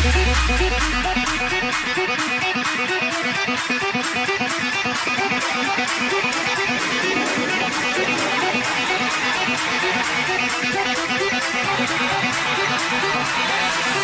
ピッピッピッピッピッピッピッピッピッピッピッピッピッピッピッ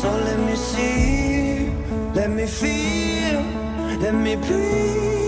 So let me see, let me feel, let me breathe.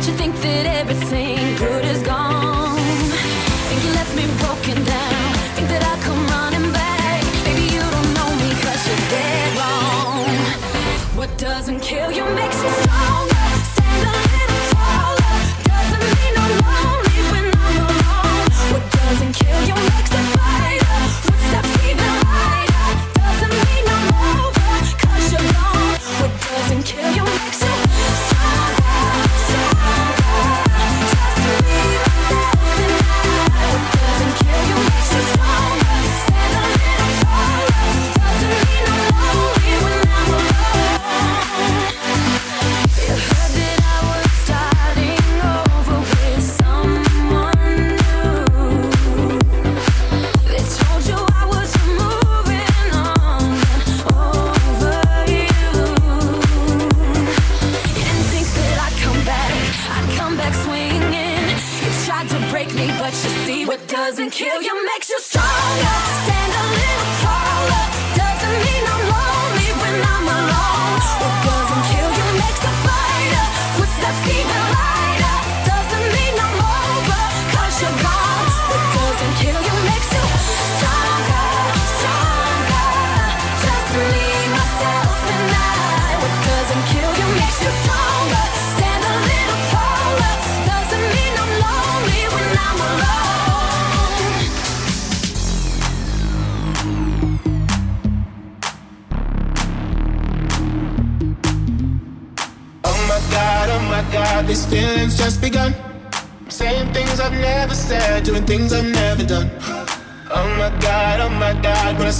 Bet you think that everything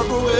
walk away.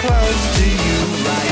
Close to you right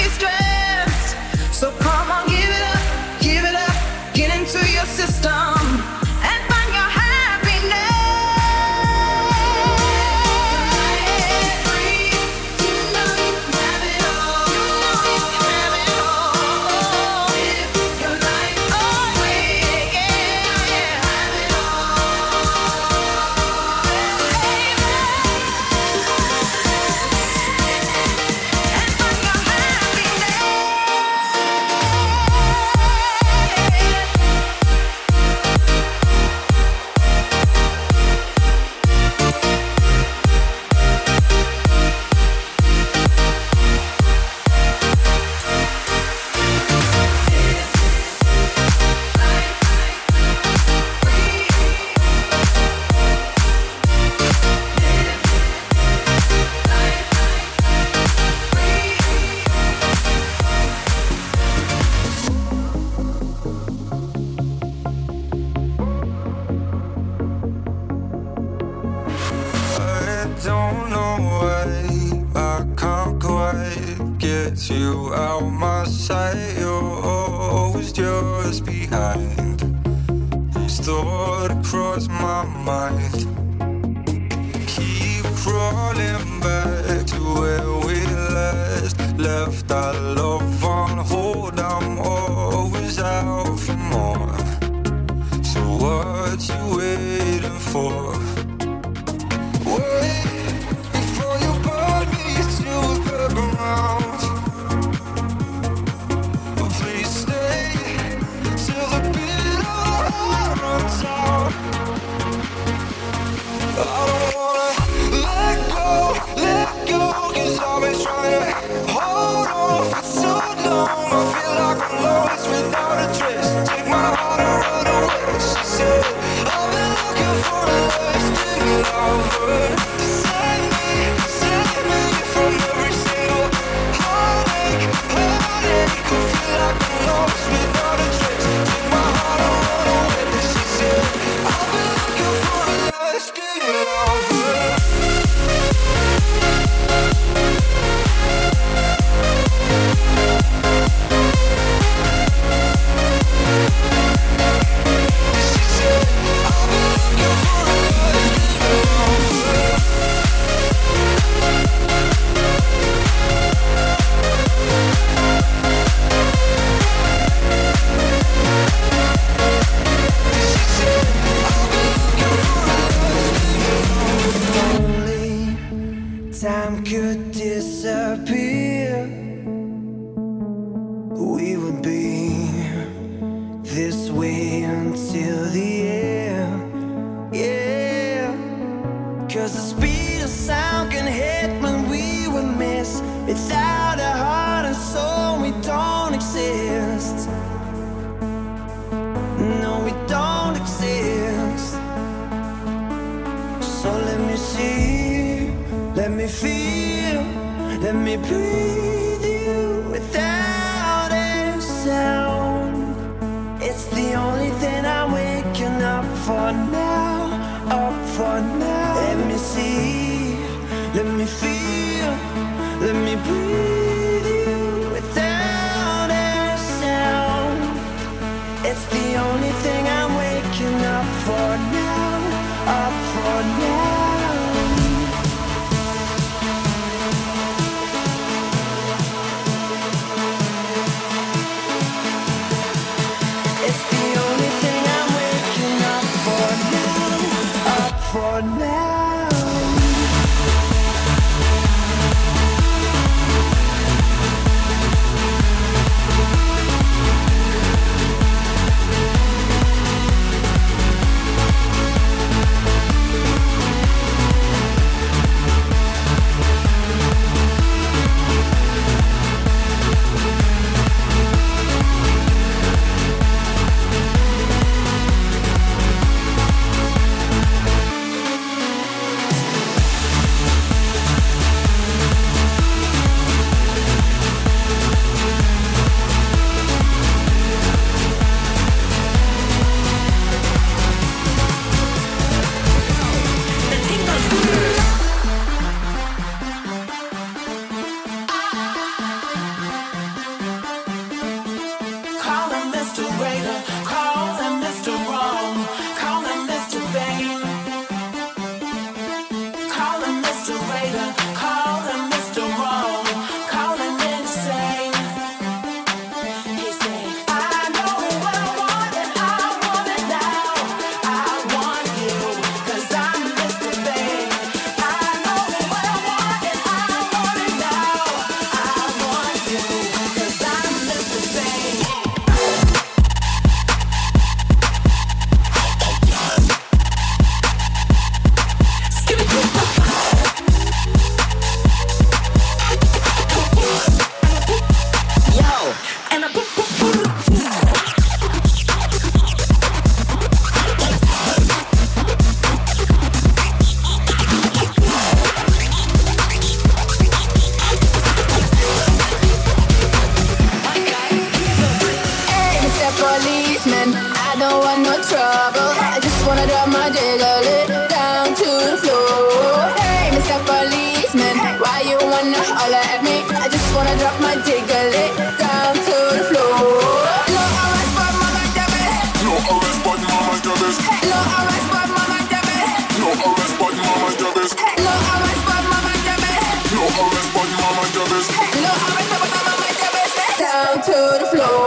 Down to the floor.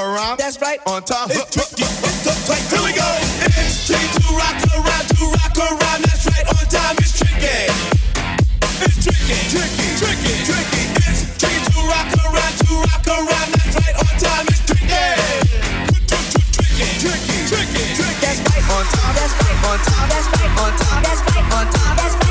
around. That's right. On top. It's tricky. It's tough tight. Here we go. It's tricky to rock around, to rock around. That's right. On time. It's tricky. It's tricky. Tricky. Tricky. Tricky. It's tricky to rock around, to rock around. That's right. On time. It's tricky. Tricky, tricky, tricky. That's right on time. That's right on time. That's right on time. That's right on time. That's right.